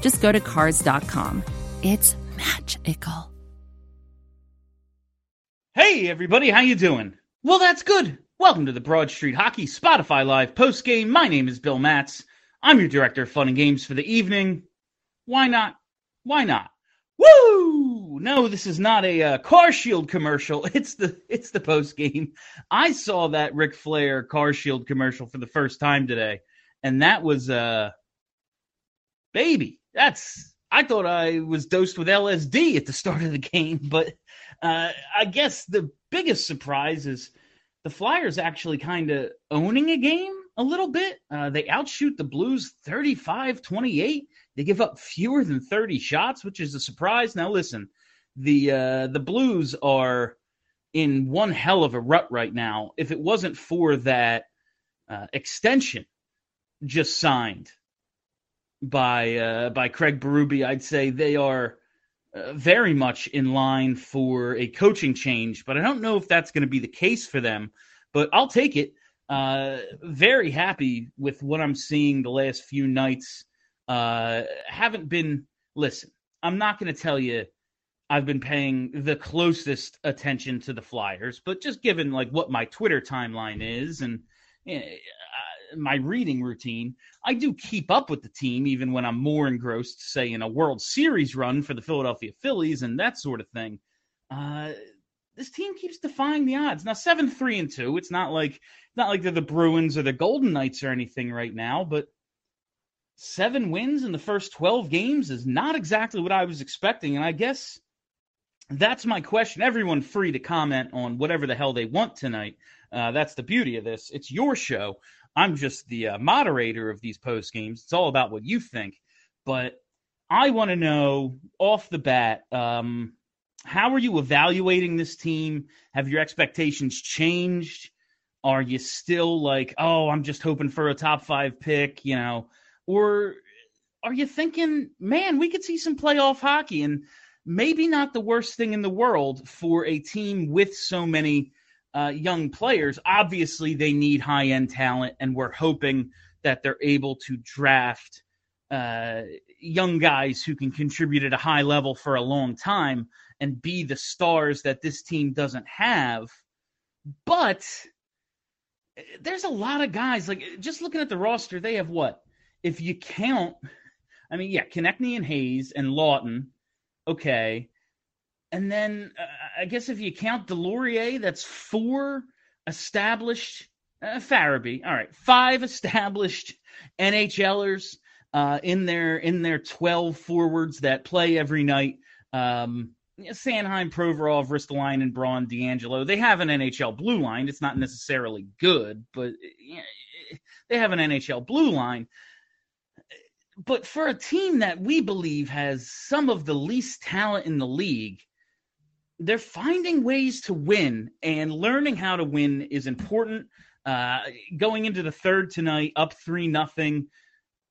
just go to Cars.com. It's magical. Hey everybody, how you doing? Well, that's good. Welcome to the Broad Street Hockey Spotify Live post game. My name is Bill Matz. I'm your director of fun and games for the evening. Why not? Why not? Woo! No, this is not a uh, Car Shield commercial. It's the it's the post game. I saw that Ric Flair Car Shield commercial for the first time today, and that was uh baby. That's I thought I was dosed with LSD at the start of the game, but uh, I guess the biggest surprise is the Flyers actually kind of owning a game a little bit. Uh, they outshoot the Blues 35 28. They give up fewer than 30 shots, which is a surprise. Now, listen, the uh, the Blues are in one hell of a rut right now. If it wasn't for that uh, extension just signed by uh, by Craig Berube, I'd say they are uh, very much in line for a coaching change, but I don't know if that's going to be the case for them. But I'll take it. Uh, very happy with what I'm seeing the last few nights. Uh, haven't been, listen, I'm not going to tell you I've been paying the closest attention to the Flyers, but just given like what my Twitter timeline is and you know, my reading routine, I do keep up with the team even when I'm more engrossed, say, in a World Series run for the Philadelphia Phillies and that sort of thing. Uh, this team keeps defying the odds. Now, seven three and two. It's not like not like they're the Bruins or the Golden Knights or anything right now, but seven wins in the first twelve games is not exactly what I was expecting. And I guess that's my question. Everyone free to comment on whatever the hell they want tonight. Uh, that's the beauty of this. It's your show. I'm just the uh, moderator of these post games. It's all about what you think. But I want to know off the bat um, how are you evaluating this team? Have your expectations changed? Are you still like, oh, I'm just hoping for a top five pick, you know? Or are you thinking, man, we could see some playoff hockey and maybe not the worst thing in the world for a team with so many uh, young players. Obviously, they need high end talent, and we're hoping that they're able to draft uh, young guys who can contribute at a high level for a long time and be the stars that this team doesn't have. But there's a lot of guys like just looking at the roster, they have what? If you count, I mean, yeah, Konecny and Hayes and Lawton, okay. And then uh, I guess if you count Deslauriers, that's four established uh, Farabee. All right, five established NHLers uh, in their in their twelve forwards that play every night. Um, Sanheim, Provorov, Ristolainen, and Braun, D'Angelo. They have an NHL blue line. It's not necessarily good, but they have an NHL blue line. But for a team that we believe has some of the least talent in the league, they're finding ways to win, and learning how to win is important. Uh, going into the third tonight, up three nothing.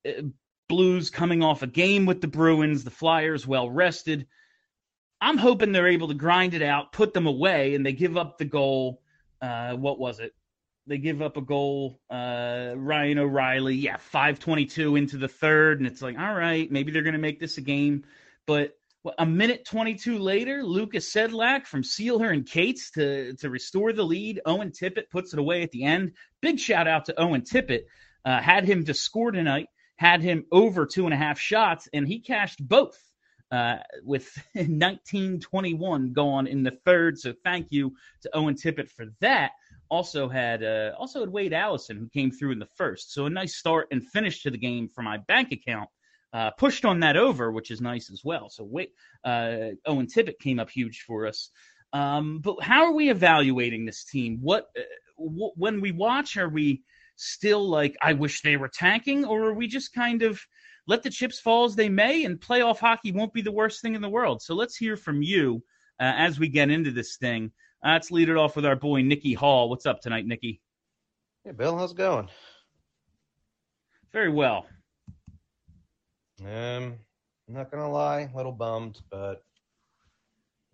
Uh, Blues coming off a game with the Bruins, the Flyers well rested. I'm hoping they're able to grind it out, put them away, and they give up the goal. Uh, what was it? They give up a goal. Uh, Ryan O'Reilly, yeah, 522 into the third, and it's like, all right, maybe they're going to make this a game. But a minute 22 later, Lukas Sedlak from Seeler and Cates to, to restore the lead. Owen Tippett puts it away at the end. Big shout out to Owen Tippett. Uh, had him to score tonight, had him over two and a half shots, and he cashed both uh, with 1921 gone in the third. So thank you to Owen Tippett for that. Also had uh, also had Wade Allison who came through in the first. So a nice start and finish to the game for my bank account uh, pushed on that over, which is nice as well. So wait, uh, Owen Tippett came up huge for us. Um, but how are we evaluating this team? What uh, w- when we watch, are we still like, I wish they were tanking, or are we just kind of let the chips fall as they may, and playoff hockey won't be the worst thing in the world. So let's hear from you uh, as we get into this thing. Uh, let's lead it off with our boy Nikki Hall. What's up tonight, Nikki? Hey, Bill, how's it going? Very well. Um, I'm not gonna lie, a little bummed, but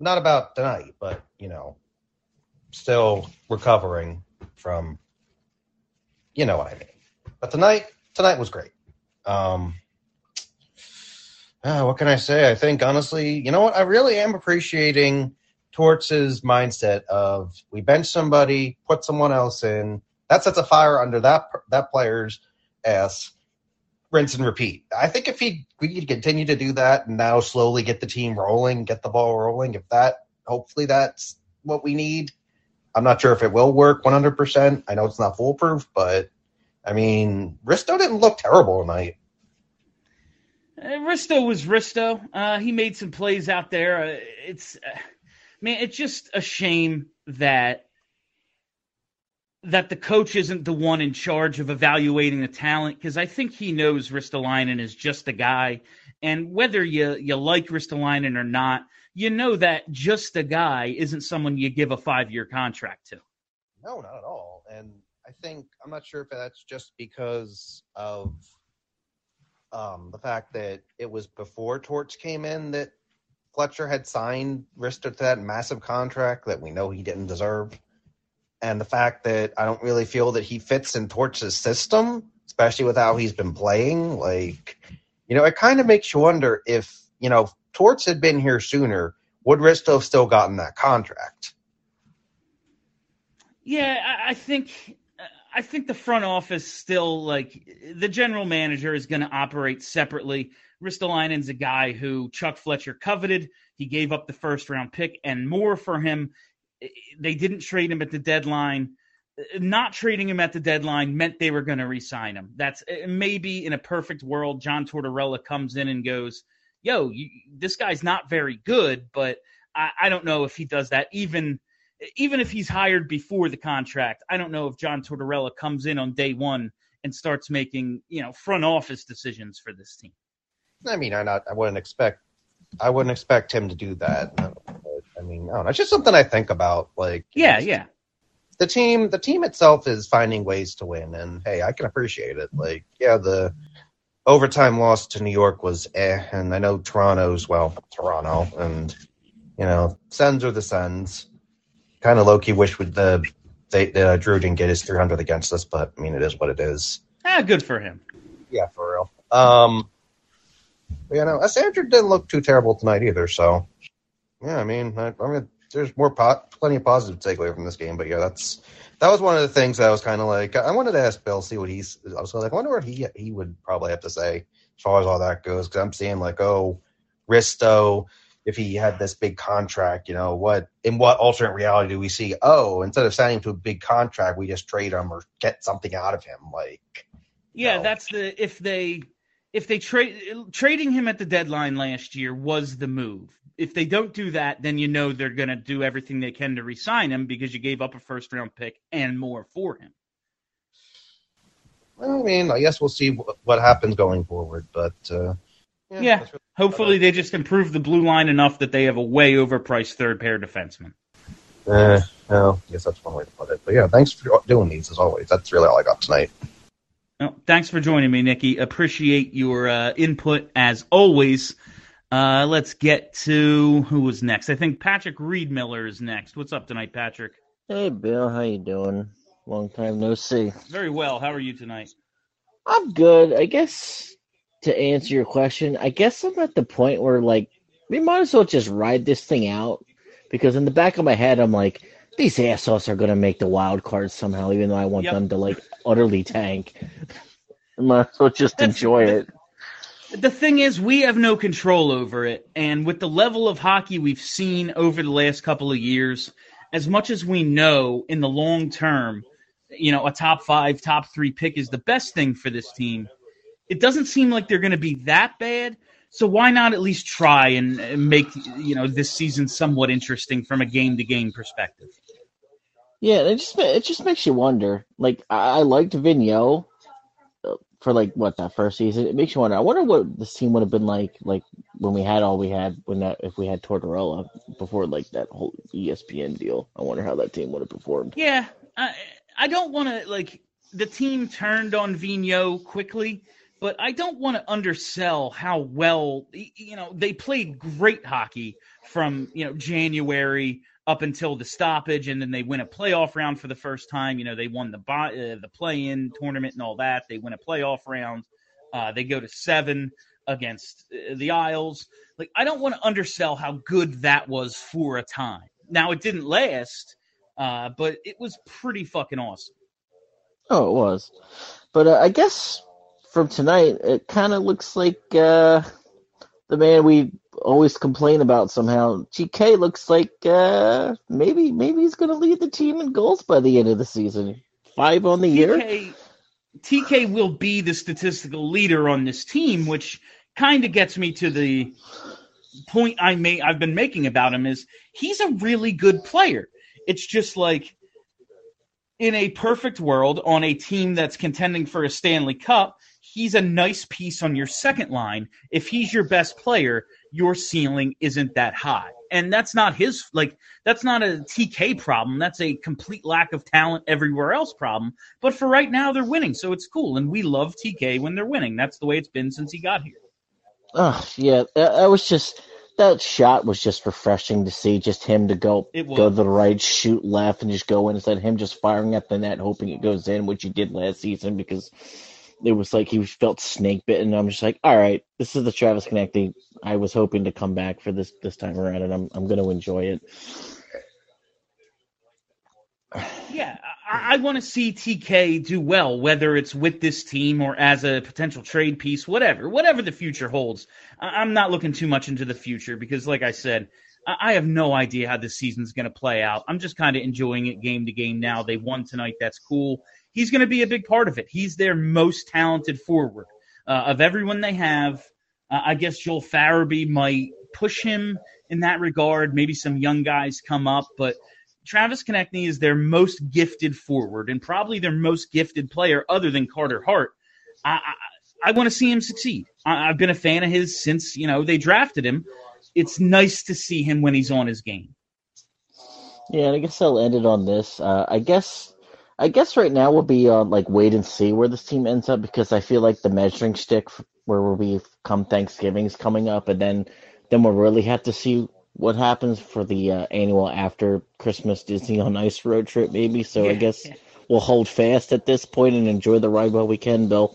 not about tonight, but you know, still recovering from, you know what I mean. But tonight, tonight was great. Um, uh, what can I say? I think honestly, you know what? I really am appreciating Torts' mindset of we bench somebody, put someone else in. That sets a fire under that that player's ass. Rinse and repeat. I think if he we could continue to do that and now slowly get the team rolling, get the ball rolling. If that, hopefully, that's what we need. I'm not sure if it will work 100%. I know it's not foolproof, but I mean, Risto didn't look terrible tonight. Uh, Risto was Risto. Uh, he made some plays out there. Uh, it's uh, man, it's just a shame that that the coach isn't the one in charge of evaluating the talent because I think he knows Ristolainen is just a guy, and whether you you like Ristolainen or not, you know that just a guy isn't someone you give a five year contract to. No, not at all. And I think I'm not sure if that's just because of um, the fact that it was before Torts came in that Fletcher had signed Risto to that massive contract that we know he didn't deserve. And the fact that I don't really feel that he fits in Torts' system, especially with how he's been playing. Like, you know, it kind of makes you wonder if, you know, Torts had been here sooner, would Risto have still gotten that contract? Yeah, I, I think I think the front office still like the general manager is going to operate separately. Ristolainen's a guy who Chuck Fletcher coveted. He gave up the first round pick and more for him. They didn't trade him at the deadline. Not trading him at the deadline meant they were going to re-sign him. That's maybe in a perfect world. John Tortorella comes in and goes, "Yo, you, this guy's not very good," but I, I don't know if he does that even even if he's hired before the contract, I don't know if John Tortorella comes in on day one and starts making you know front office decisions for this team. I mean, I not I wouldn't expect I wouldn't expect him to do that. I mean, I don't know. It's just something I think about. Like, yeah, yeah. The team, the team itself is finding ways to win, and hey, I can appreciate it. Like, yeah, the overtime loss to New York was eh, and I know Toronto's well, Toronto, and you know, Sens are the Sens kind of low key wish with the they uh, Drew didn't get his 300 against us, but I mean it is what it is. Ah, good for him. Yeah, for real. Um, you know, Sandra didn't look too terrible tonight either. So yeah, I mean, I, I mean, there's more po- plenty of positive takeaway from this game. But yeah, that's that was one of the things that I was kind of like. I wanted to ask Bill, see what he's. I was like, I wonder what he he would probably have to say as far as all that goes, because I'm seeing like, oh, Risto if he had this big contract, you know, what in what alternate reality do we see? Oh, instead of signing to a big contract, we just trade him or get something out of him. Like, yeah, that's the if they if they trade trading him at the deadline last year was the move. If they don't do that, then you know they're going to do everything they can to resign him because you gave up a first round pick and more for him. I mean, I guess we'll see what happens going forward, but. Uh, yeah. yeah. Really Hopefully, they just improve the blue line enough that they have a way overpriced third pair defenseman. Uh, well, I guess that's one way to put it. But yeah, thanks for doing these as always. That's really all I got tonight. Well, thanks for joining me, Nikki. Appreciate your uh, input as always. Uh, let's get to who was next. I think Patrick Reed Miller is next. What's up tonight, Patrick? Hey, Bill. How you doing? Long time no see. Very well. How are you tonight? I'm good. I guess to answer your question, I guess I'm at the point where like we might as well just ride this thing out because in the back of my head I'm like these assholes are gonna make the wild card somehow, even though I want yep. them to like utterly tank. I might as well just That's, enjoy the, it. The thing is, we have no control over it, and with the level of hockey we've seen over the last couple of years, as much as we know in the long term, you know, a top five, top three pick is the best thing for this team it doesn't seem like they're going to be that bad. So why not at least try and make you know this season somewhat interesting from a game to game perspective? Yeah, it just it just makes you wonder. Like I, liked Vigneault uh, for like what that first season. It makes you wonder. I wonder what this team would have been like, like when we had all we had when that if we had Tortorella before like that whole ESPN deal. I wonder how that team would have performed. Yeah, I I don't want to like the team turned on Vigneault quickly, but I don't want to undersell how well you know they played great hockey from you know January up until the stoppage, and then they win a playoff round for the first time. You know, they won the uh, the play-in tournament and all that. They win a playoff round. Uh, they go to seven against uh, the Isles. Like, I don't want to undersell how good that was for a time. Now, it didn't last, uh, but it was pretty fucking awesome. Oh, it was. But uh, I guess from tonight, it kind of looks like uh, the man we always complain about somehow. TK looks like uh, maybe maybe he's going to lead the team in goals by the end of the season. Five on the TK, year. TK will be the statistical leader on this team, which kind of gets me to the point I may I've been making about him is he's a really good player. It's just like in a perfect world on a team that's contending for a Stanley Cup, he's a nice piece on your second line. If he's your best player, your ceiling isn't that high. And that's not his like that's not a TK problem. That's a complete lack of talent everywhere else problem. But for right now they're winning, so it's cool and we love TK when they're winning. That's the way it's been since he got here. Oh, yeah, I was just that shot was just refreshing to see just him to go go to the right, shoot left, and just go in instead of him just firing at the net, hoping it goes in, which he did last season because it was like he felt snake bitten. I'm just like, all right, this is the Travis Konecny. I was hoping to come back for this this time around, and I'm I'm going to enjoy it. Yeah, I, I want to see TK do well, whether it's with this team or as a potential trade piece, whatever, whatever the future holds. I, I'm not looking too much into the future because, like I said, I, I have no idea how this season's going to play out. I'm just kind of enjoying it game to game now. They won tonight. That's cool he's going to be a big part of it. He's their most talented forward uh, of everyone they have. Uh, I guess Joel Farabee might push him in that regard. Maybe some young guys come up, but Travis Konecny is their most gifted forward and probably their most gifted player other than Carter Hart. I, I, I want to see him succeed. I, I've been a fan of his since you know they drafted him. It's nice to see him when he's on his game. Yeah, I guess I'll end it on this. Uh, I guess I guess right now we'll be on like wait and see where this team ends up because I feel like the measuring stick where we'll be come Thanksgiving's coming up, and then then we'll really have to see what happens for the uh, annual after Christmas Disney on Ice road trip, maybe. So yeah, I guess yeah. we'll hold fast at this point and enjoy the ride while we can, Bill.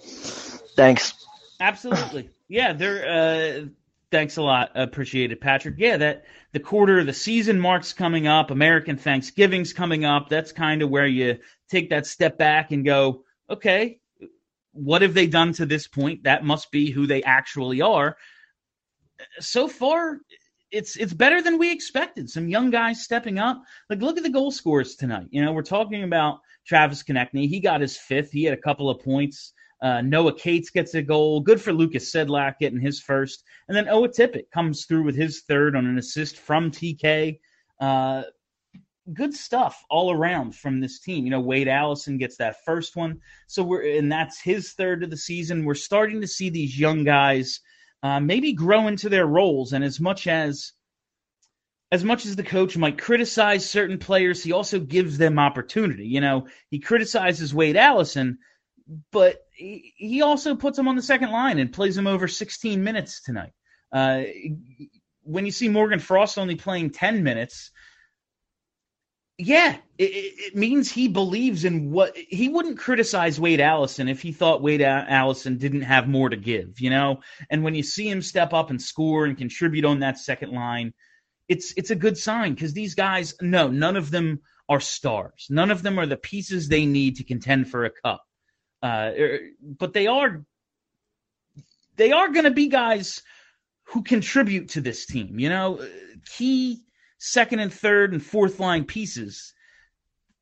Thanks. Absolutely. Yeah, they're. Uh, thanks a lot. Appreciate it, Patrick. Yeah, that the quarter of the season marks coming up. American Thanksgiving's coming up. That's kind of where you take that step back and go, okay, what have they done to this point? That must be who they actually are. So far, it's it's better than we expected. Some young guys stepping up. Like look at the goal scores tonight. You know, we're talking about Travis Konecny. He got his fifth. He had a couple of points. Uh, Noah Cates gets a goal. Good for Lukas Sedlak getting his first. And then Owen Tippett comes through with his third on an assist from TK. Uh, good stuff all around from this team. You know, Wade Allison gets that first one, so we're and that's his third of the season. We're starting to see these young guys uh, maybe grow into their roles, and as much as as much as the coach might criticize certain players, he also gives them opportunity. You know, he criticizes Wade Allison, but he, also puts him on the second line and plays him over 16 minutes tonight. Uh, when you see Morgan Frost only playing 10 minutes, yeah, it, it, means he believes in what he wouldn't criticize Wade Allison if he thought Wade Allison didn't have more to give, you know. And when you see him step up and score and contribute on that second line, it's it's a good sign because these guys, no, none of them are stars. None of them are the pieces they need to contend for a cup. Uh, er, but they are they are going to be guys who contribute to this team. You know, key second and third and fourth line pieces,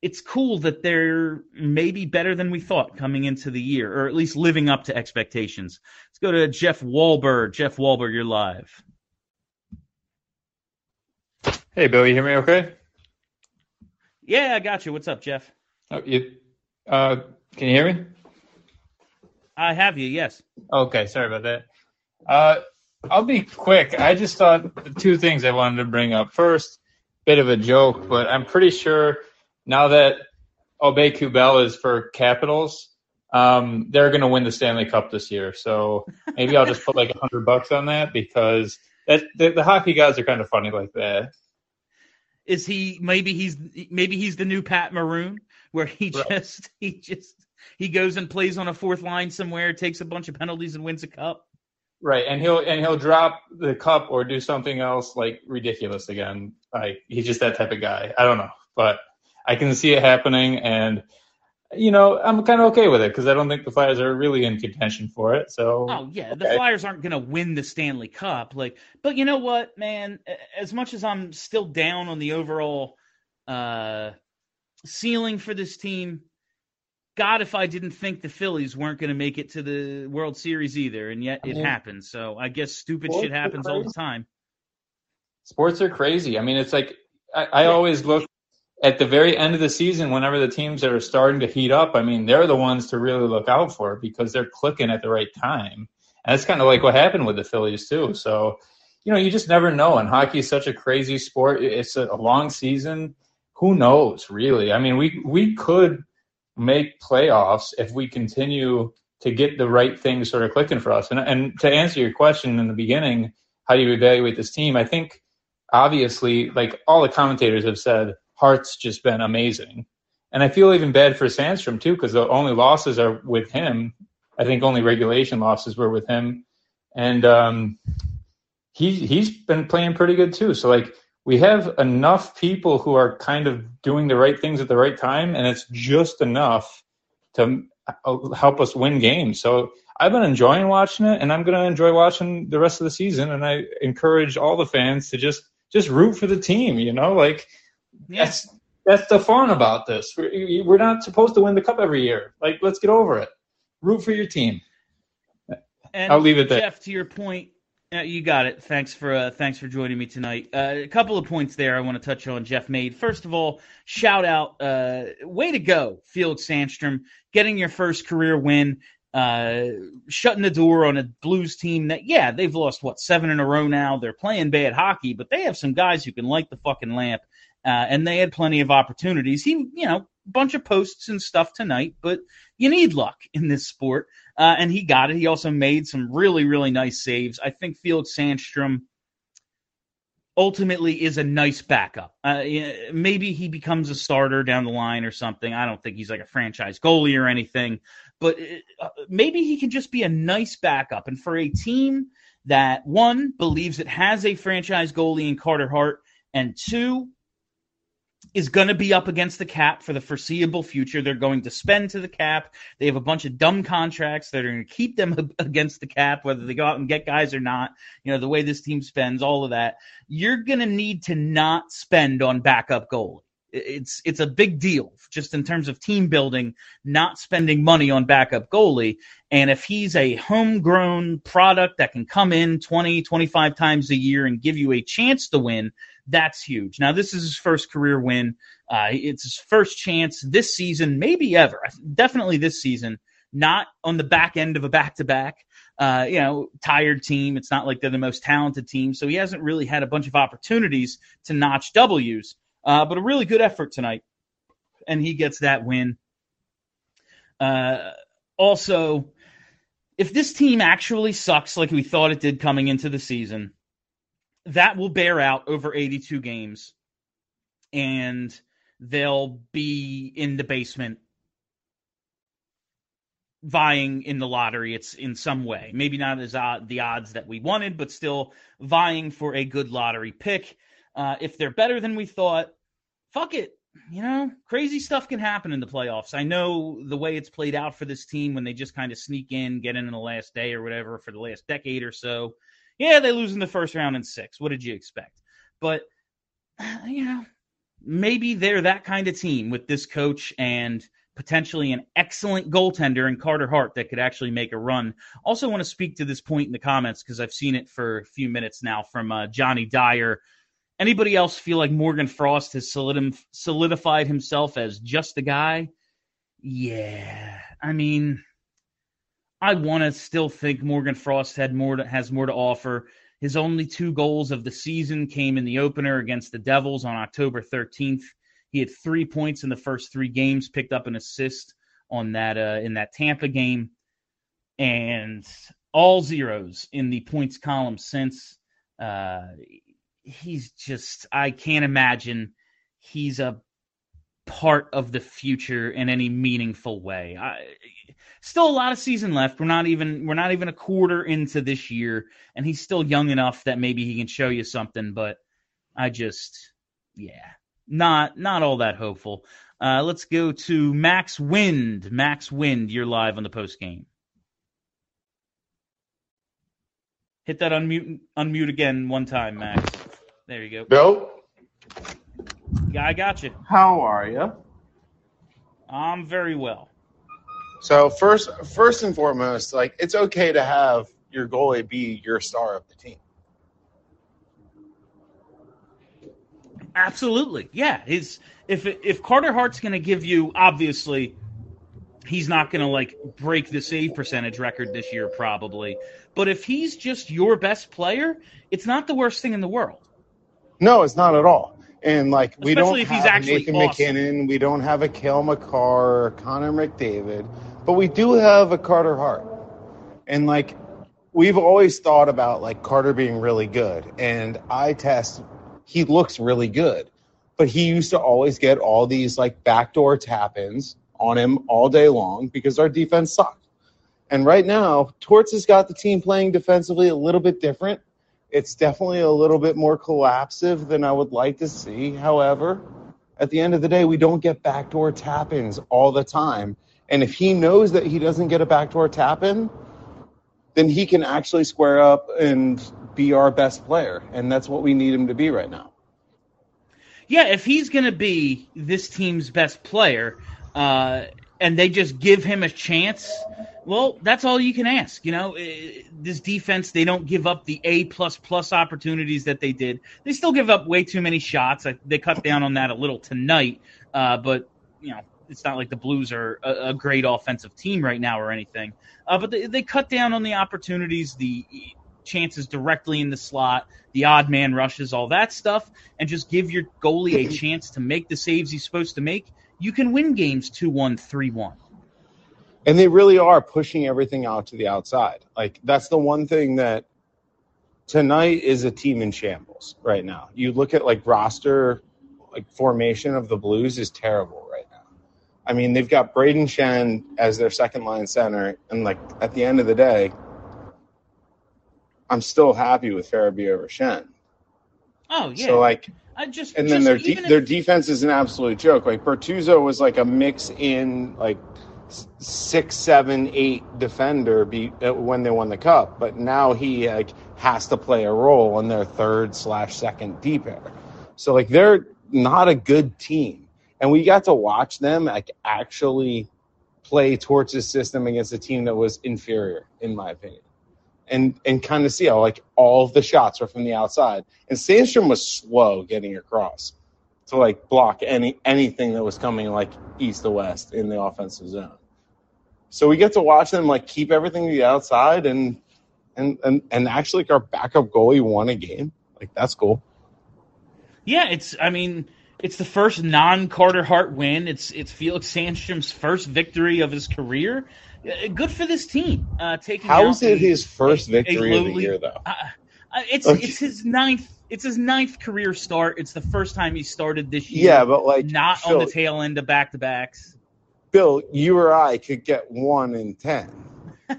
it's cool that they're maybe better than we thought coming into the year, or at least living up to expectations. Let's go to Jeff Wahlberg. Jeff Wahlberg, you're live. Hey, Bill, you hear me okay? Yeah, I got you. What's up, Jeff? Oh, you, uh, can you hear me? I have you. Yes. Okay, sorry about that. Uh, I'll be quick. I just thought two things I wanted to bring up. First, bit of a joke, but I'm pretty sure now that Aube-Kubel is for Capitals, um, they're going to win the Stanley Cup this year. So maybe I'll just put like a hundred bucks on that because that the, the hockey guys are kind of funny like that. Is he maybe he's maybe he's the new Pat Maroon where he Right. just he just he goes and plays on a fourth line somewhere, takes a bunch of penalties and wins a cup. Right, and he'll and he'll drop the cup or do something else like ridiculous again. Like he's just that type of guy. I don't know, but I can see it happening, and you know I'm kind of okay with it because I don't think the Flyers are really in contention for it. So Oh yeah, the Flyers aren't going to win the Stanley Cup. Like, but you know what, man? As much as I'm still down on the overall uh, ceiling for this team, God, if I didn't think the Phillies weren't going to make it to the World Series either, and yet it Yeah. happened. So I guess stupid shit happens all the time. sports are crazy. I mean, it's like I, I Yeah. always look at the very end of the season whenever the teams that are starting to heat up. I mean, they're the ones to really look out for because they're clicking at the right time. And that's kind of like what happened with the Phillies too. So, you know, you just never know. And hockey is such a crazy sport. It's a, a long season. Who knows, really? I mean, we we could make playoffs if we continue to get the right things sort of clicking for us. And and to answer your question in the beginning, how do you evaluate this team? I think obviously, like all the commentators have said, Hart's just been amazing. And I feel even bad for Sandstrom too, because the only losses are with him. I think only regulation losses were with him, and um, he he's been playing pretty good too. So like we have enough people who are kind of doing the right things at the right time, and it's just enough to uh, help us win games. So I've been enjoying watching it, and I'm going to enjoy watching the rest of the season. And I encourage all the fans to just just root for the team. You know, like that's that's the fun about this. We're, we're not supposed to win the cup every year. Like, let's get over it. Root for your team. And I'll leave it there. Jeff, to your point, you got it. Thanks for uh, thanks for joining me tonight. Uh, a couple of points there I want to touch on. Jeff made first of all, shout out, uh, way to go, Felix Sandstrom, getting your first career win, uh, shutting the door on a Blues team that yeah they've lost what seven in a row now. They're playing bad hockey, but they have some guys who can light the fucking lamp, uh, and they had plenty of opportunities. He you know bunch of posts and stuff tonight, but you need luck in this sport uh, and he got it. He also made some really, really nice saves. I think Felix Sandstrom ultimately is a nice backup. Uh, maybe he becomes a starter down the line or something. I don't think he's like a franchise goalie or anything, but uh, maybe he can just be a nice backup. And for a team that one believes it has a franchise goalie in Carter Hart, and two is going to be up against the cap for the foreseeable future. They're going to spend to the cap. They have a bunch of dumb contracts that are going to keep them against the cap, whether they go out and get guys or not. You know, the way this team spends, all of that. You're going to need to not spend on backup goalie. It's it's a big deal just in terms of team building, not spending money on backup goalie. And if he's a homegrown product that can come in 20, 25 times a year and give you a chance to win, that's huge. Now, this is his first career win. Uh, it's his first chance this season, maybe ever. Definitely this season. Not on the back end of a back to back. You know, tired team. It's not like they're the most talented team, so he hasn't really had a bunch of opportunities to notch W's. Uh, but a really good effort tonight, and he gets that win. Uh, also, if this team actually sucks like we thought it did coming into the season, that will bear out over 82 games and they'll be in the basement vying in the lottery. It's in some way maybe not as the odds that we wanted but still vying for a good lottery pick. Uh, if they're better than we thought fuck it. You know crazy stuff can happen in the playoffs. I know the way it's played out for this team when they just kind of sneak in get in in the last day or whatever for the last decade or so yeah, they lose in the first round in six. What did you expect? But, you know, maybe they're that kind of team with this coach and potentially an excellent goaltender in Carter Hart that could actually make a run. Also, want to speak to this point in the comments because I've seen it for a few minutes now from uh, Johnny Dyer. Anybody else feel like Morgan Frost has solidified himself as just the guy? Yeah. I mean, I want to still think Morgan Frost had more to, has more to offer. His only two goals of the season came in the opener against the Devils on October 13th. He had three points in the first three games, picked up an assist on that uh, in that Tampa game, and all zeros in the points column since. Uh, he's just I can't imagine he's a part of the future in any meaningful way. I, still a lot of season left. We're not even we're not even a quarter into this year, and he's still young enough that maybe he can show you something. But I just, yeah, not not all that hopeful. Uh, let's go to Max Wind. Max Wind, you're live on the post game. Hit that unmute unmute again one time, Max. There you go. Bill, Yeah, I got you. how are you? I'm very well. So first, first and foremost, like it's okay to have your goalie be your star of the team. Absolutely, yeah. His if if Carter Hart's going to give you, obviously, he's not going to like break the save percentage record this year, probably. But if he's just your best player, it's not the worst thing in the world. No, it's not at all. And like we don't if he's have actually Nathan awesome. MacKinnon, we don't have a Cale Makar, or Connor McDavid, but we do have a Carter Hart. And like we've always thought about like Carter being really good, and I test he looks really good, but he used to always get all these like backdoor tap-ins on him all day long because our defense sucked. And right now, Torts has got the team playing defensively a little bit different. It's definitely a little bit more collapsive than I would like to see. However, at the end of the day, we don't get backdoor tap ins all the time. And if he knows that he doesn't get a backdoor tap in, then he can actually square up and be our best player. And that's what we need him to be right now. Yeah, if he's going to be this team's best player, uh, and they just give him a chance, well, that's all you can ask. You know, Eh, this defense they don't give up the A plus plus opportunities that they did. They still give up way too many shots. They cut down on that a little tonight, uh, but you know. It's not like the Blues are a, a great offensive team right now or anything, uh, but they, they cut down on the opportunities, the chances directly in the slot, the odd man rushes, all that stuff, and just give your goalie a chance to make the saves he's supposed to make, you can win games 2 1, 3 1. And they really are pushing everything out to the outside. Like that's the one thing that tonight is a team in shambles right now. You look at like roster like formation of the Blues is terrible right now. I mean, they've got Brayden Schenn as their second line center, and like at the end of the day, I'm still happy with Farabee over Schenn. Oh, yeah. So like I just, and then just their de- if- their defense is an absolute joke. Like Bortuzzo was like a mix in like six, seven, eight defender be, uh, when they won the cup, but now he like has to play a role in their third slash second D pair. So like they're not a good team, and we got to watch them like actually play Torts' system against a team that was inferior, in my opinion. And and kind of see how like all of the shots were from the outside. And Sandstrom was slow getting across to like block any anything that was coming like east to west in the offensive zone. So we get to watch them like keep everything to the outside and and and, and actually like, our backup goalie won a game. Like that's cool. Yeah, it's, I mean, it's the first non Carter Hart win. It's it's Felix Sandstrom's first victory of his career. Uh, Good for this team. Uh, taking How is it his first a- a victory of the year though? Uh, uh, it's Okay. it's his ninth. It's his ninth career start. It's the first time he started this year. Yeah, but like not Phil, on the tail end of back to backs. Bill, you or I could get one in ten. I,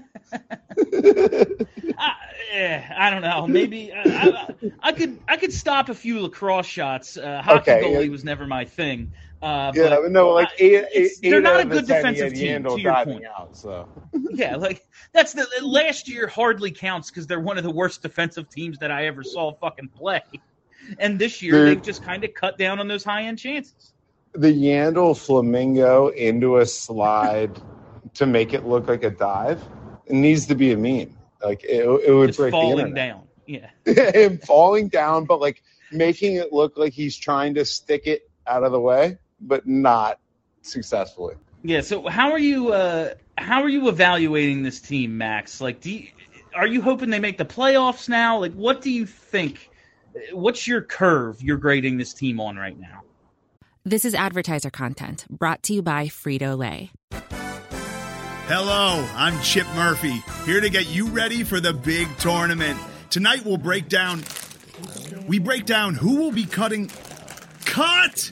eh, I don't know. Maybe uh, I, I could I could stop a few lacrosse shots. Uh, hockey Okay, goalie yeah. was never my thing. Uh, yeah, but but no, like eight, eight, they're eight not a good defensive team. To your point, out, so yeah, like that's the last year hardly counts because they're one of the worst defensive teams that I ever saw fucking play. And this year Dude. they've just kind of cut down on those high end chances. the Yandel flamingo into a slide to make it look like a dive it needs to be a meme. Like it, it would Just break falling down. Yeah. him falling down, but like making it look like he's trying to stick it out of the way, but not successfully. Yeah. So how are you? Uh, how are you evaluating this team, Max? Like, do you, are you hoping they make the playoffs now? Like, what do you think? What's your curve you're grading this team on right now? This is advertiser content brought to you by Frito Lay. Hello, I'm Chip Murphy, here to get you ready for the big tournament. Tonight we'll break down. We break down who will be cutting. Cut!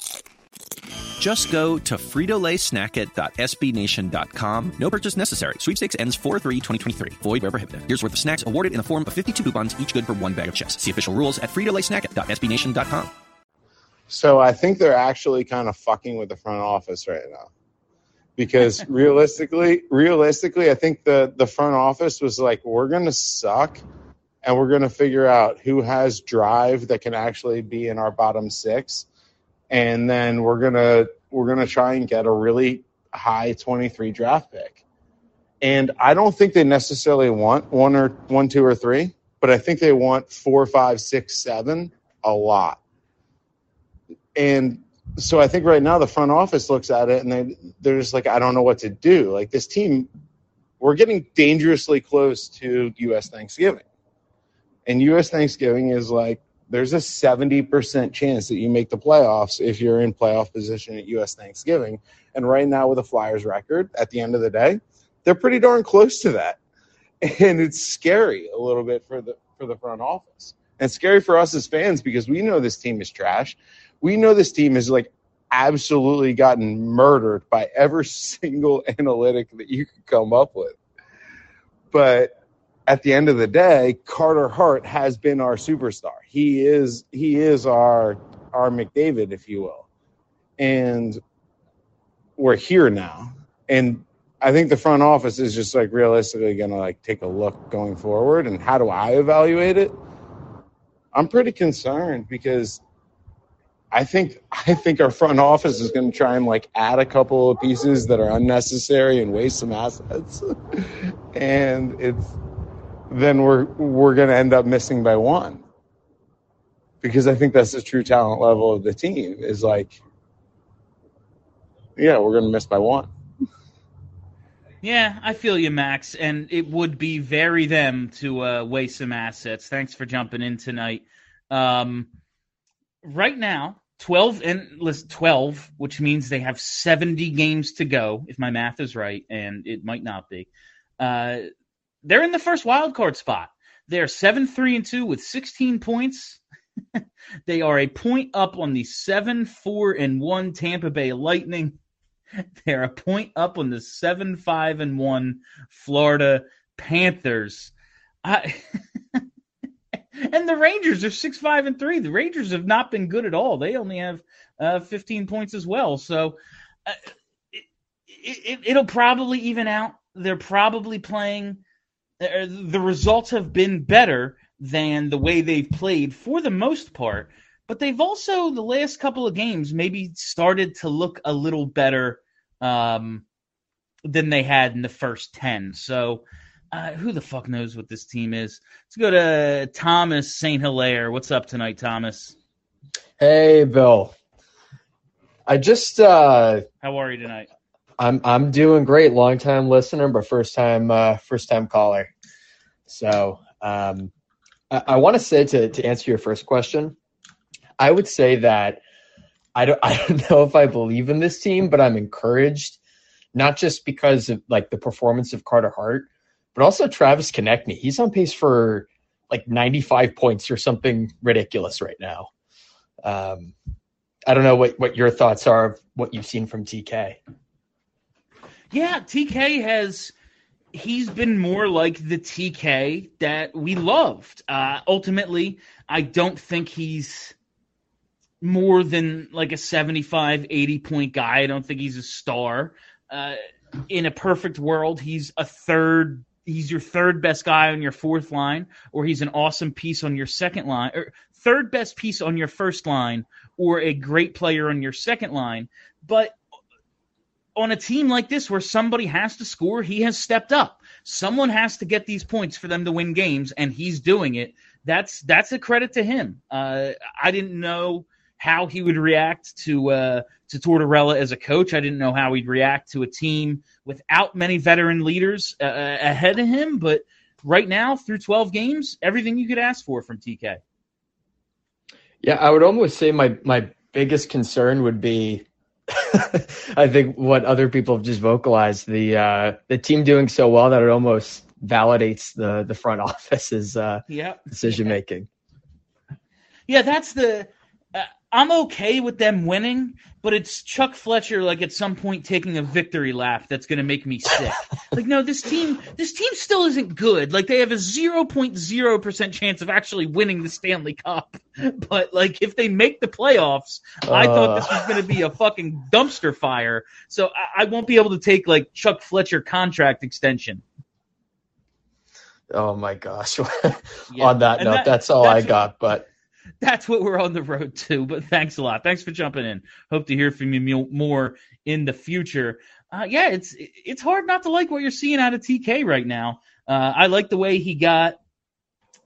Just go to fritolaysnackit.sbnation.com. No purchase necessary. Sweepstakes ends 4-3-2023. Void where prohibited. Here's worth of snacks awarded in the form of 52 coupons, each good for one bag of chips. See official rules at fritolaysnackit.sbnation.com. So I think they're actually kind of fucking with the front office right now. Because realistically, realistically, I think the the front office was like, we're gonna suck and we're gonna figure out who has drive that can actually be in our bottom six and then we're gonna we're gonna try and get a really high 23 draft pick. And I don't think they necessarily want one or one, two, or three, but I think they want four, five, six, seven a lot. And so I think right now the front office looks at it and they they're just like, I don't know what to do. Like this team, we're getting dangerously close to US Thanksgiving. And US Thanksgiving is like there's a 70% chance that you make the playoffs if you're in playoff position at US Thanksgiving. And right now, with the Flyers record, at the end of the day, they're pretty darn close to that. And it's scary a little bit for the for the front office. And scary for us as fans because we know this team is trash. We know this team is like absolutely gotten murdered by every single analytic that you could come up with. But at the end of the day, Carter Hart has been our superstar. He is he is our our McDavid, if you will. And we're here now. And I think the front office is just like realistically gonna like take a look going forward and how do I evaluate it? I'm pretty concerned because I think I think our front office is going to try and like add a couple of pieces that are unnecessary and waste some assets, and it's then we're we're going to end up missing by one because I think that's the true talent level of the team is like yeah we're going to miss by one Yeah, I feel you, Max, and it would be very them to uh, waste some assets. Thanks for jumping in tonight. Um, right now, twelve and listen, twelve, which means they have seventy games to go, if my math is right, and it might not be. Uh, they're in the first wild card spot. They're seven three and two with sixteen points. they are a point up on the seven four and one Tampa Bay Lightning. They're a point up on the seven five and one Florida Panthers. I, and the Rangers are six five and three. The Rangers have not been good at all. They only have uh, fifteen points as well. So uh, it, it, it'll probably even out. They're probably playing. Uh, the results have been better than the way they've played for the most part. But they've also the last couple of games maybe started to look a little better um, than they had in the first ten. So uh, who the fuck knows what this team is? Let's go to Thomas St. Hilaire. What's up tonight, Thomas? Hey, Bill. I just uh How are you tonight? I'm I'm doing great. Long time listener, but first time uh first time caller. So um I, I want to say to to answer your first question, I would say that I don't I don't know if I believe in this team, but I'm encouraged, not just because of like the performance of Carter Hart, but also Travis Konecny. He's on pace for like 95 points or something ridiculous right now. Um, I don't know what, what your thoughts are of what you've seen from TK. Yeah, TK has he's been more like the TK that we loved. Uh, ultimately, I don't think he's more than like a 75, 80 point guy. I don't think he's a star. Uh, in a perfect world, he's a third. He's your third best guy on your fourth line, or he's an awesome piece on your second line, or third best piece on your first line, or a great player on your second line. But on a team like this where somebody has to score, he has stepped up. Someone has to get these points for them to win games, and he's doing it. That's that's a credit to him. Uh, I didn't know how he would react to uh, to Tortorella as a coach. I didn't know how he'd react to a team without many veteran leaders uh, ahead of him. But right now, through 12 games, everything you could ask for from TK. Yeah, I would almost say my my biggest concern would be I think what other people have just vocalized the uh, the team doing so well that it almost validates the the front office's uh, yeah. decision making. Yeah, that's the. Uh, I'm okay with them winning, but it's Chuck Fletcher like at some point taking a victory lap that's going to make me sick. like no, this team this team still isn't good. Like they have a 0.0% chance of actually winning the Stanley Cup. But like if they make the playoffs, uh, I thought this was going to be a fucking dumpster fire. So I, I won't be able to take like Chuck Fletcher contract extension. Oh my gosh. yeah. On that and note, that, that's all that's I got, but that's what we're on the road to. But thanks a lot. Thanks for jumping in. Hope to hear from you more in the future. Uh, yeah, it's it's hard not to like what you're seeing out of TK right now. Uh, I like the way he got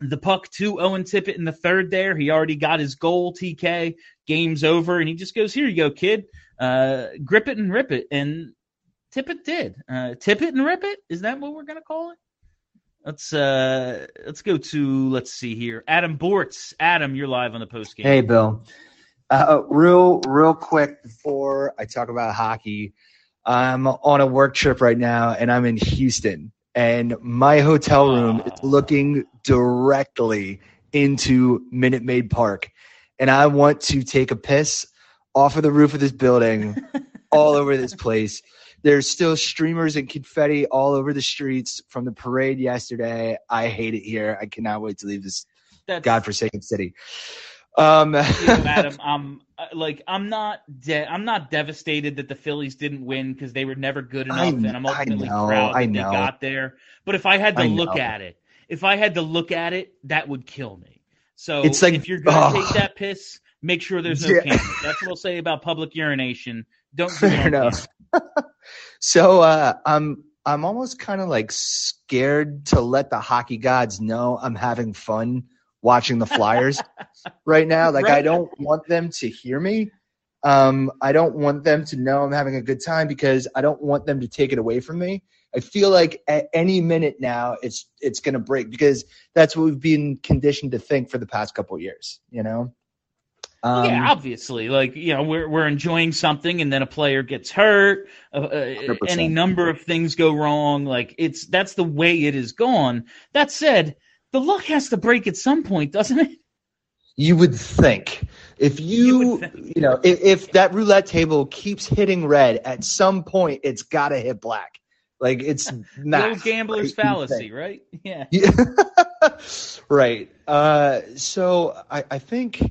the puck to Owen Tippett in the third there. He already got his goal, TK. Game's over. And he just goes, Here you go, kid. Uh, grip it and rip it. And Tippett did. Uh, tip it and rip it? Is that what we're to call it? Let's uh let's go to let's see here. Adam Bortz. Adam, you're live on the post game. Hey Bill. Uh, real real quick before I talk about hockey, I'm on a work trip right now and I'm in Houston and my hotel room is looking directly into Minute Maid Park. And I want to take a piss off of the roof of this building all over this place. There's still streamers and confetti all over the streets from the parade yesterday. I hate it here. I cannot wait to leave this That's, godforsaken city. Um, you know, Adam, I'm uh, like I'm not de- I'm not devastated that the Phillies didn't win because they were never good enough, I, and I'm ultimately know, proud that they got there. But if I had to I look know. at it, if I had to look at it, that would kill me. So it's like if you're gonna oh. take that piss, make sure there's no yeah. That's what I'll say about public urination. Don't do Fair enough. So uh, I'm I'm almost kind of like scared to let the hockey gods know I'm having fun watching the Flyers right now. Like right. I don't want them to hear me. Um, I don't want them to know I'm having a good time because I don't want them to take it away from me. I feel like at any minute now it's it's going to break because that's what we've been conditioned to think for the past couple years. You know. Um, yeah, obviously, like you know, we're we're enjoying something, and then a player gets hurt. Uh, uh any number of things go wrong. Like it's that's the way it is gone. That said, the luck has to break at some point, doesn't it? You would think if you you, you know if, if that roulette table keeps hitting red at some point, it's got to hit black. Like it's math, gambler's right? fallacy, right? Yeah. yeah. right. Uh, so I, I think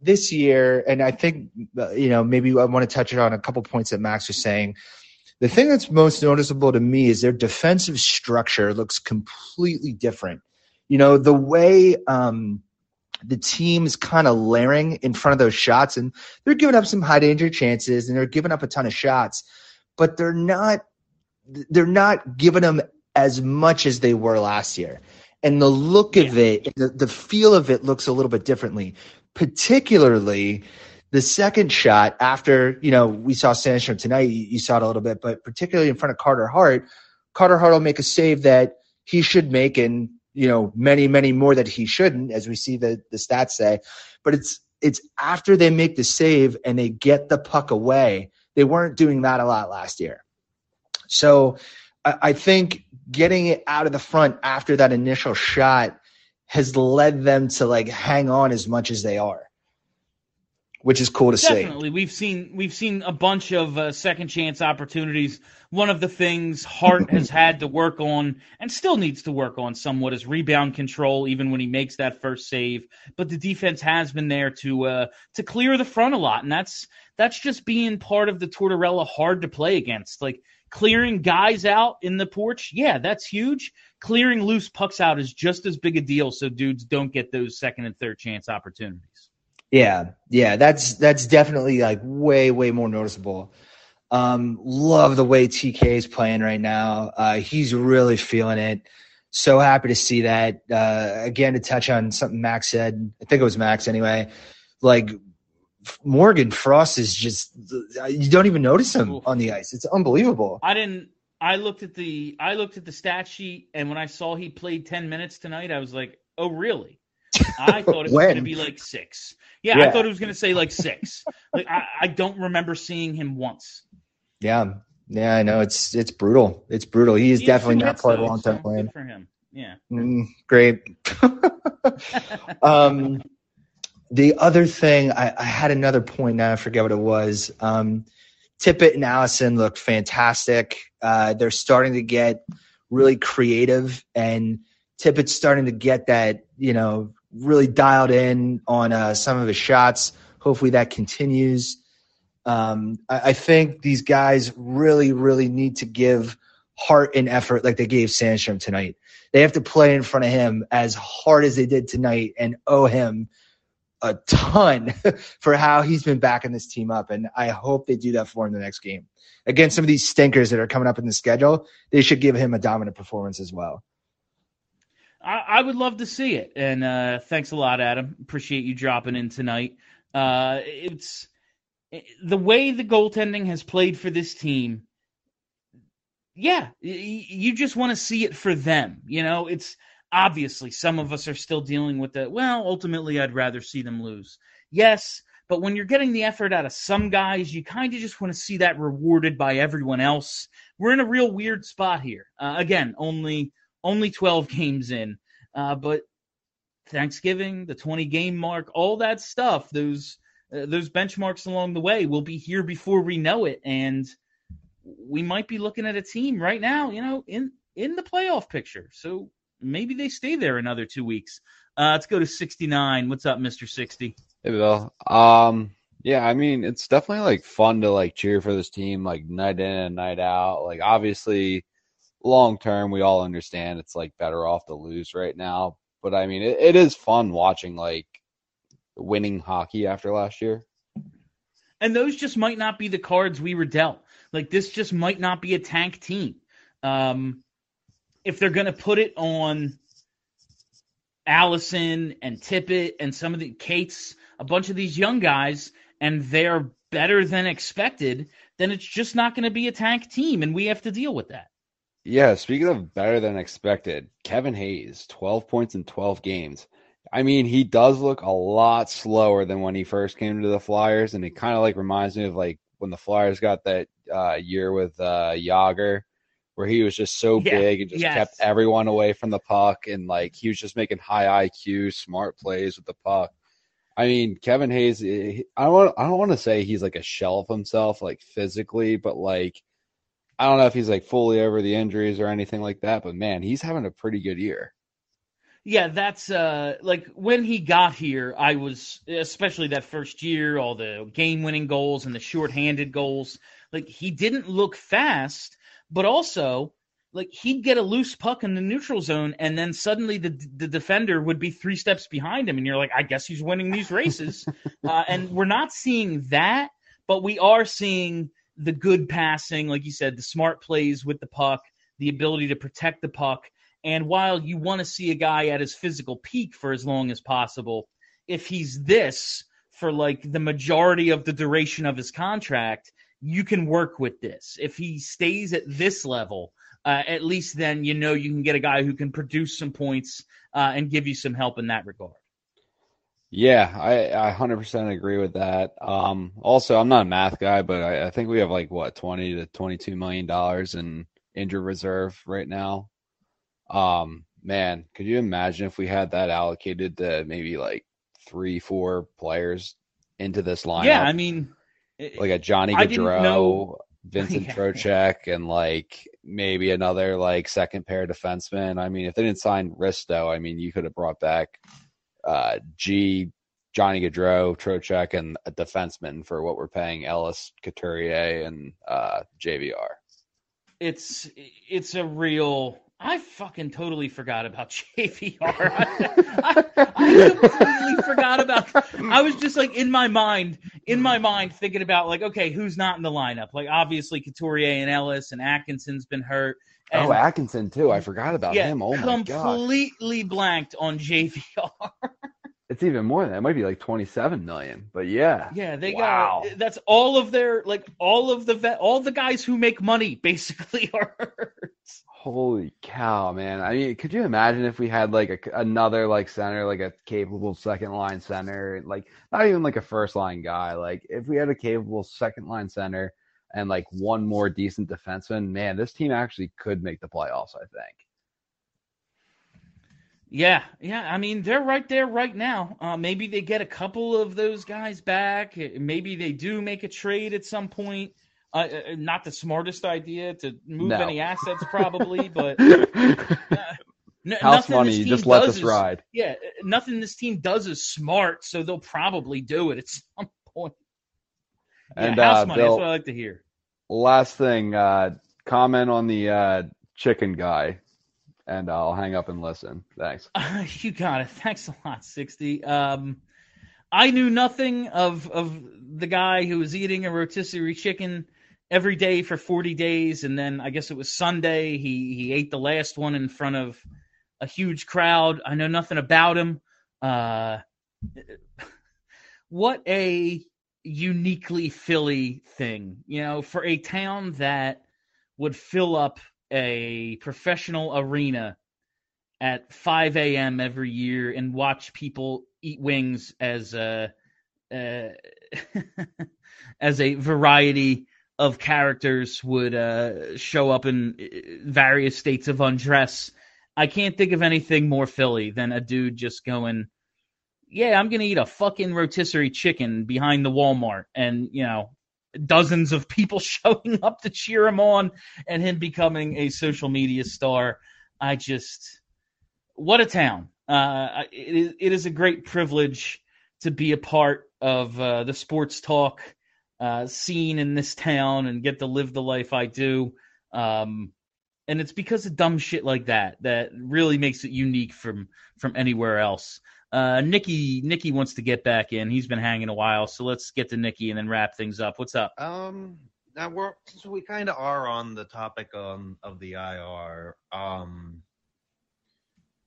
this year, and I think uh, you know maybe I want to touch on a couple points that Max was saying. The thing that's most noticeable to me is their defensive structure looks completely different. You know the way um, the team is kind of layering in front of those shots, and they're giving up some high danger chances, and they're giving up a ton of shots, but they're not they're not giving them as much as they were last year and the look of it, the, the feel of it looks a little bit differently particularly the second shot after, you know, we saw Sandstrom tonight, you, saw it a little bit, but particularly in front of Carter Hart, Carter Hart will make a save that he should make and, you know, many, many more that he shouldn't, as we see the, the stats say. But it's, it's after they make the save and they get the puck away. They weren't doing that a lot last year. So I, I think getting it out of the front after that initial shot has led them to like hang on as much as they are. which is cool to see. Definitely, we've seen we've seen a bunch of uh, second chance opportunities. One of the things Hart has had to work on and still needs to work on somewhat is rebound control, even when he makes that first save. But the defense has been there to uh, to clear the front a lot, and that's that's just being part of the Tortorella hard to play against. Like clearing guys out in the porch, yeah, that's huge. Clearing loose pucks out is just as big a deal, so dudes don't get those second and third chance opportunities. Yeah, yeah, that's that's definitely like way way more noticeable. Um, love the way TK is playing right now. Uh, he's really feeling it. So happy to see that. Uh, again, to touch on something Max said, I think it was Max anyway. Like Morgan Frost is just you don't even notice him on the ice. It's unbelievable. I didn't. I looked at the I looked at the stat sheet, and when I saw he played ten minutes tonight, I was like, "Oh, really?" I thought it was going to be like six. Yeah, yeah, I thought it was going to say like six. like I, I don't remember seeing him once. Yeah, yeah, I know it's it's brutal. It's brutal. He is he definitely not part of a long time plan. for him. Yeah. Mm, great. um, the other thing, I, I, had another point now. I forget what it was. Um, Tippett and Allison look fantastic. Uh, they're starting to get really creative, and Tippett's starting to get that you know really dialed in on uh, some of his shots. Hopefully that continues. Um, I, I, think these guys really, really need to give heart and effort like they gave Sandstrom tonight. They have to play in front of him as hard as they did tonight and owe him a ton for how he's been backing this team up. And I hope they do that for him the next game. Against some of these stinkers that are coming up in the schedule, they should give him a dominant performance as well. I, I would love to see it. And uh, thanks a lot, Adam. Appreciate you dropping in tonight. Uh, it's the way the goaltending has played for this team. Yeah, you just want to see it for them. You know, it's obviously some of us are still dealing with the, well, ultimately, I'd rather see them lose. Yes, but when you're getting the effort out of some guys, you kind of just want to see that rewarded by everyone else. We're in a real weird spot here. Uh, again, only only 12 games in. Uh, but Thanksgiving, the 20 game mark, all that stuff, those uh, those benchmarks along the way will be here before we know it and we might be looking at a team right now, you know, in in the playoff picture. So maybe they stay there another 2 weeks. Uh, let's go to 69. What's up, Mr. 60? Hey Bill. Um yeah, I mean, it's definitely like fun to like cheer for this team like night in and night out. Like obviously long term, we all understand it's like better off to lose right now. But I mean, it, it is fun watching like winning hockey after last year. And those just might not be the cards we were dealt. Like this just might not be a tank team. Um, if they're going to put it on Allison and Tippett and some of the Cates, a bunch of these young guys, and they're better than expected, then it's just not going to be a tank team, and we have to deal with that. Yeah, speaking of better than expected, Kevin Hayes, 12 points in 12 games. I mean, he does look a lot slower than when he first came to the Flyers, and it kind of like reminds me of like when the Flyers got that uh, year with uh, Jagr, where he was just so yeah, big and just yes. kept everyone away from the puck, and like he was just making high IQ, smart plays with the puck. I mean, Kevin Hayes. Eh, I don't. Want, I don't want to say he's like a shell of himself, like physically, but like I don't know if he's like fully over the injuries or anything like that, but man, he's having a pretty good year. Yeah, that's uh like when he got here, I was especially that first year, all the game winning goals and the short-handed goals. Like he didn't look fast, but also like he'd get a loose puck in the neutral zone and then suddenly the the defender would be three steps behind him and you're like I guess he's winning these races. uh, and we're not seeing that, but we are seeing the good passing, like you said, the smart plays with the puck, the ability to protect the puck. And while you want to see a guy at his physical peak for as long as possible, if he's this for like the majority of the duration of his contract, you can work with this. If he stays at this level, uh, at least then you know you can get a guy who can produce some points uh, and give you some help in that regard. Yeah, I, I 100% agree with that. Um, also, I'm not a math guy, but I, I think we have like what 20 to 22 million dollars in injured reserve right now. Um, man, could you imagine if we had that allocated to maybe like three, four players into this lineup. Yeah, I mean, like a Johnny Gaudreau, Vincent Yeah. Trocheck, and like maybe another like second pair defenseman. I mean, if they didn't sign Risto, I mean, you could have brought back uh, G, Johnny Gaudreau, Trocheck, and a defenseman for what we're paying Ellis, Couturier, and uh, JVR. it's it's a real. I fucking totally forgot about JVR. I, I completely forgot about. I was just like in my mind, in my mind, thinking about like, okay, who's not in the lineup? Like obviously Couturier and Ellis and Atkinson's been hurt. And, oh, Atkinson too. I forgot about yeah, him. Oh my god, completely blanked on JVR. it's even more than that. It might be like twenty-seven million. But yeah, Yeah, they Wow. got that's all of their like all of the vet, all the guys who make money basically are hurt. Holy cow, man! I mean, could you imagine if we had like a, another like center, like a capable second line center, like not even like a first line guy, like if we had a capable second line center and like one more decent defenseman, man, this team actually could make the playoffs. I think. Yeah, yeah. I mean, they're right there right now. Uh, maybe they get a couple of those guys back. Maybe they do make a trade at some point. Uh, uh, not the smartest idea to move No. any assets, probably, but uh, n- House money, you just let this is- ride. Yeah, uh, nothing this team does is smart, so they'll probably do it at some point. Yeah, And house uh, money. Bill, That's what I like to hear. last thing, uh, comment on the uh, chicken guy, and I'll hang up and listen. Thanks. Uh, you got it. Thanks a lot, sixty. Um, I knew nothing of of the guy who was eating a rotisserie chicken every day for forty days, and then I guess it was Sunday. He he ate the last one in front of a huge crowd. I know nothing about him. Uh, what a uniquely Philly thing, you know, for a town that would fill up a professional arena at 5 a.m. every year and watch people eat wings as a uh, as a variety of characters would uh, show up in uh, various states of undress. I can't think of anything more Philly than a dude just going, "Yeah, I'm gonna eat a fucking rotisserie chicken behind the Walmart," and you know, dozens of people showing up to cheer him on, and him becoming a social media star. I just what a town. Uh, it, is, it is a great privilege to be a part of uh, the sports talk uh, scene in this town and get to live the life I do. Um, and it's because of dumb shit like that that really makes it unique from from anywhere else. Uh, Nikki Nikki wants to get back in. He's been hanging a while, so let's get to Nikki and then wrap things up. What's up? Um, now we're since we kind of are on the topic um, of the IR. Um,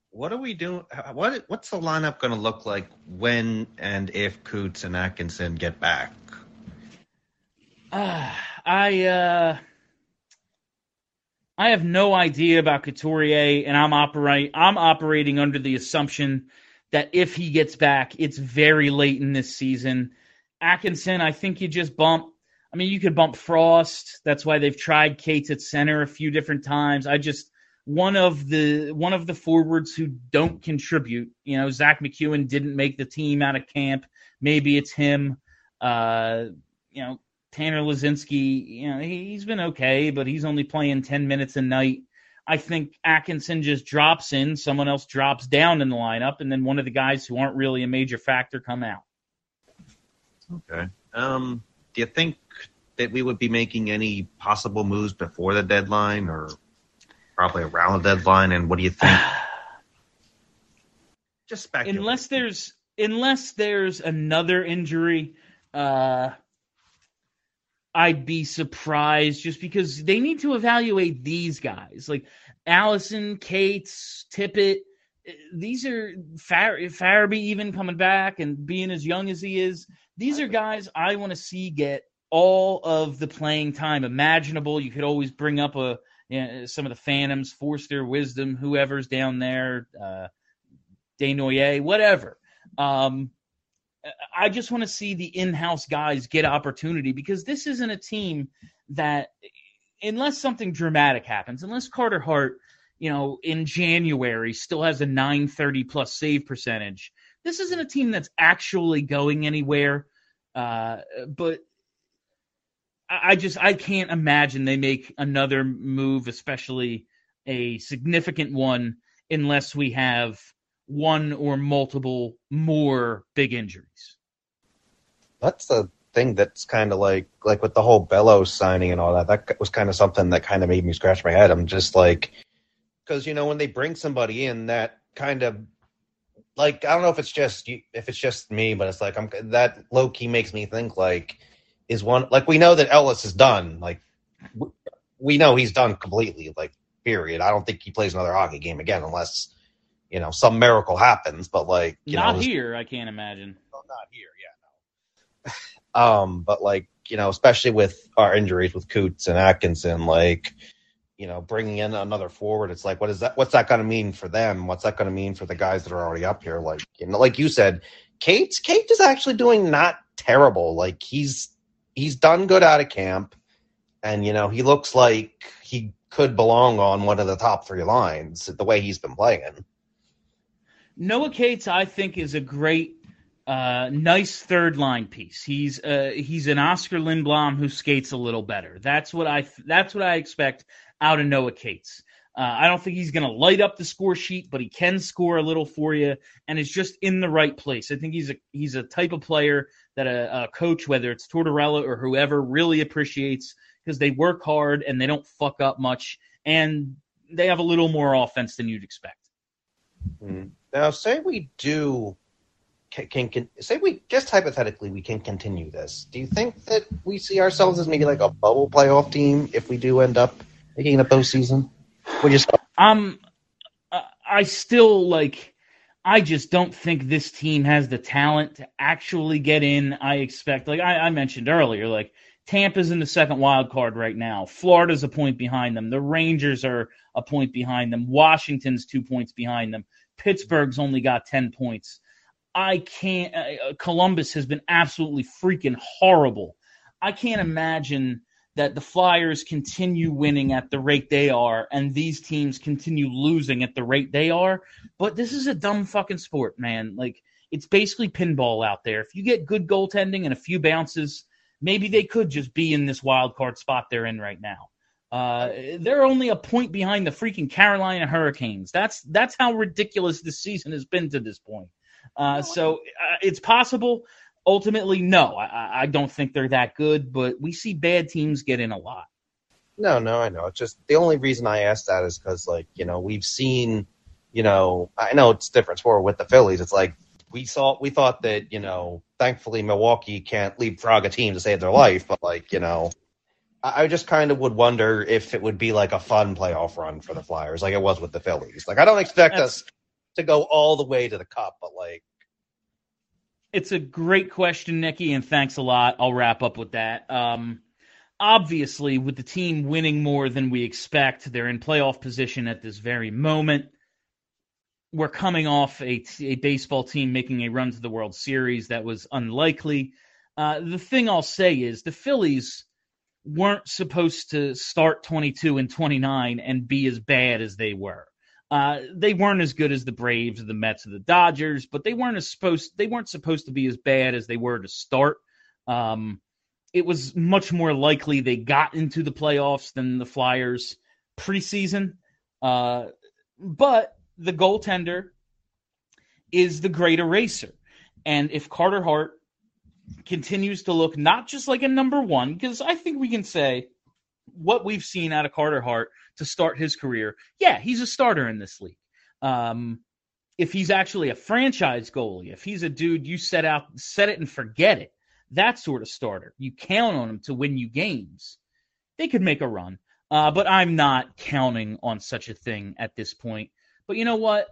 what are we doing? What what's the lineup going to look like when and if Coots and Atkinson get back? Uh, I uh, I have no idea about Couturier, and I'm operate I'm operating under the assumption that if he gets back, it's very late in this season. Atkinson, I think you just bump. I mean, you could bump Frost. That's why they've tried Cates at center a few different times. I just one of the one of the forwards who don't contribute. You know, Zack MacEwen didn't make the team out of camp. Maybe it's him. Uh, you know, Tanner Laczynski, you know, he- he's been okay, but he's only playing 10 minutes a night. I think Atkinson just drops in, someone else drops down in the lineup, and then one of the guys who aren't really a major factor come out. Okay. Um, do you think that we would be making any possible moves before the deadline, or probably around the deadline? And what do you think? Just speculate. Unless there's unless there's another injury, uh I'd be surprised just because they need to evaluate these guys. Like Allison, Cates, Tippett, these are Far- Farabee even coming back and being as young as he is. These are guys I want to see get all of the playing time imaginable. You could always bring up a you know, some of the Phantoms, Forster, Wisdom, whoever's down there, uh, Desnoyers, whatever. Um, I just want to see the in-house guys get opportunity because this isn't a team that, unless something dramatic happens, unless Carter Hart, you know, in January still has a 930 plus save percentage, this isn't a team that's actually going anywhere. Uh, but I just I can't imagine they make another move, especially a significant one, unless we have one or multiple more big injuries. That's the thing that's kind of like like with the whole Bellows signing and all that. That was kind of something that kind of made me scratch my head. I'm just like, because you know when they bring somebody in, that kind of like I don't know if it's just if it's just me, but it's like I'm that low key makes me think like is one like we know that Ellis is done. Like we know he's done completely. Like period. I don't think he plays another hockey game again unless you know some miracle happens. But like you not know, here, I can't imagine. Well, not here, yeah, no. um, but like you know, especially with our injuries with Coots and Atkinson, like you know, bringing in another forward, it's like, what is that? What's that going to mean for them? What's that going to mean for the guys that are already up here? Like, you know, like you said, Kate, Kate is actually doing not terrible. Like he's he's done good out of camp, and you know, he looks like he could belong on one of the top three lines the way he's been playing. Noah Cates, I think, is a great, uh, nice third line piece. He's uh, he's an Oskar Lindblom who skates a little better. That's what I that's what I expect out of Noah Cates. Uh, I don't think he's going to light up the score sheet, but he can score a little for you, and is just in the right place. I think he's a he's a type of player that a, a coach, whether it's Tortorella or whoever, really appreciates because they work hard and they don't fuck up much, and they have a little more offense than you'd expect. Mm. Now, say we do can, can, say we just hypothetically we can continue this. Do you think that we see ourselves as maybe like a bubble playoff team if we do end up making the postseason? We just um, I still like. I just don't think this team has the talent to actually get in. I expect, like I, I mentioned earlier, like Tampa's in the second wild card right now. Florida's a point behind them. The Rangers are a point behind them. Washington's two points behind them. Pittsburgh's only got 10 points. I can't. Uh, Columbus has been absolutely freaking horrible. I can't imagine that the Flyers continue winning at the rate they are and these teams continue losing at the rate they are. But this is a dumb fucking sport, man. Like it's basically pinball out there. If you get good goaltending and a few bounces, maybe they could just be in this wild card spot they're in right now. Uh, they're only a point behind the freaking Carolina Hurricanes. That's that's how ridiculous this season has been to this point. Uh, so uh, it's possible ultimately, no, I, I don't think they're that good, but we see bad teams get in a lot. No, no, I know. It's just the only reason I asked that is because, like, you know, we've seen, you know, I know it's different for with the Phillies. It's like we saw, we thought that, you know, thankfully Milwaukee can't leapfrog a team to save their life, but like, you know, I, just kind of would wonder if it would be like a fun playoff run for the Flyers, like it was with the Phillies. Like, I don't expect That's... us to go all the way to the cup, but like, it's a great question, Nikki, and thanks a lot. I'll wrap up with that. Um, obviously, with the team winning more than we expect, they're in playoff position at this very moment. We're coming off a, a baseball team making a run to the World Series that was unlikely. Uh, the thing I'll say is the Phillies weren't supposed to start 22 and 29 and be as bad as they were. Uh, they weren't as good as the Braves or the Mets or the Dodgers, but they weren't supposed they weren't supposed to be as bad as they were to start. Um, it was much more likely they got into the playoffs than the Flyers preseason. Uh, but the goaltender is the great eraser. And if Carter Hart continues to look not just like a number one, because I think we can say what we've seen out of Carter Hart to start his career, yeah, he's a starter in this league. Um, if he's actually a franchise goalie, if he's a dude you set out, set it and forget it, that sort of starter, you count on him to win you games. They could make a run, uh, but I'm not counting on such a thing at this point. But you know what?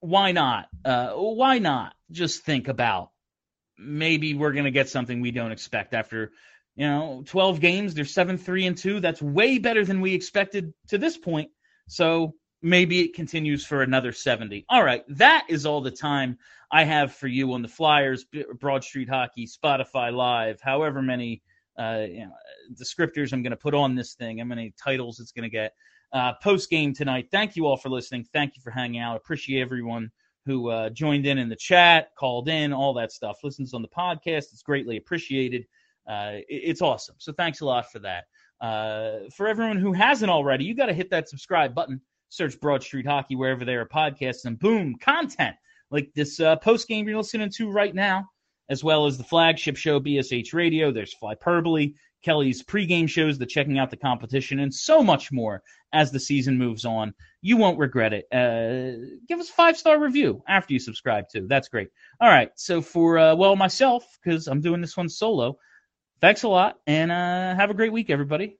Why not? Uh, why not just think about maybe we're going to get something we don't expect after you know, 12 games, they're 7 3 and 2. That's way better than we expected to this point. So maybe it continues for another 70. All right, that is all the time I have for you on the Flyers, Broad Street Hockey, Spotify Live, however many uh, you know, descriptors I'm going to put on this thing, how many titles it's going to get. Uh, Post game tonight. Thank you all for listening. Thank you for hanging out. Appreciate everyone who uh, joined in in the chat, called in, all that stuff, listens on the podcast. It's greatly appreciated. Uh, it- it's awesome. So thanks a lot for that. Uh, for everyone who hasn't already, you got to hit that subscribe button. Search Broad Street Hockey wherever there are podcasts, and boom, content like this uh, post game you're listening to right now, as well as the flagship show BSH Radio. There's Flyperbole, Kelly's pregame shows, the checking out the competition, and so much more as the season moves on. You won't regret it. Uh, give us a five star review after you subscribe too. That's great. All right. So for uh, well myself because I'm doing this one solo. Thanks a lot, and uh, have a great week, everybody.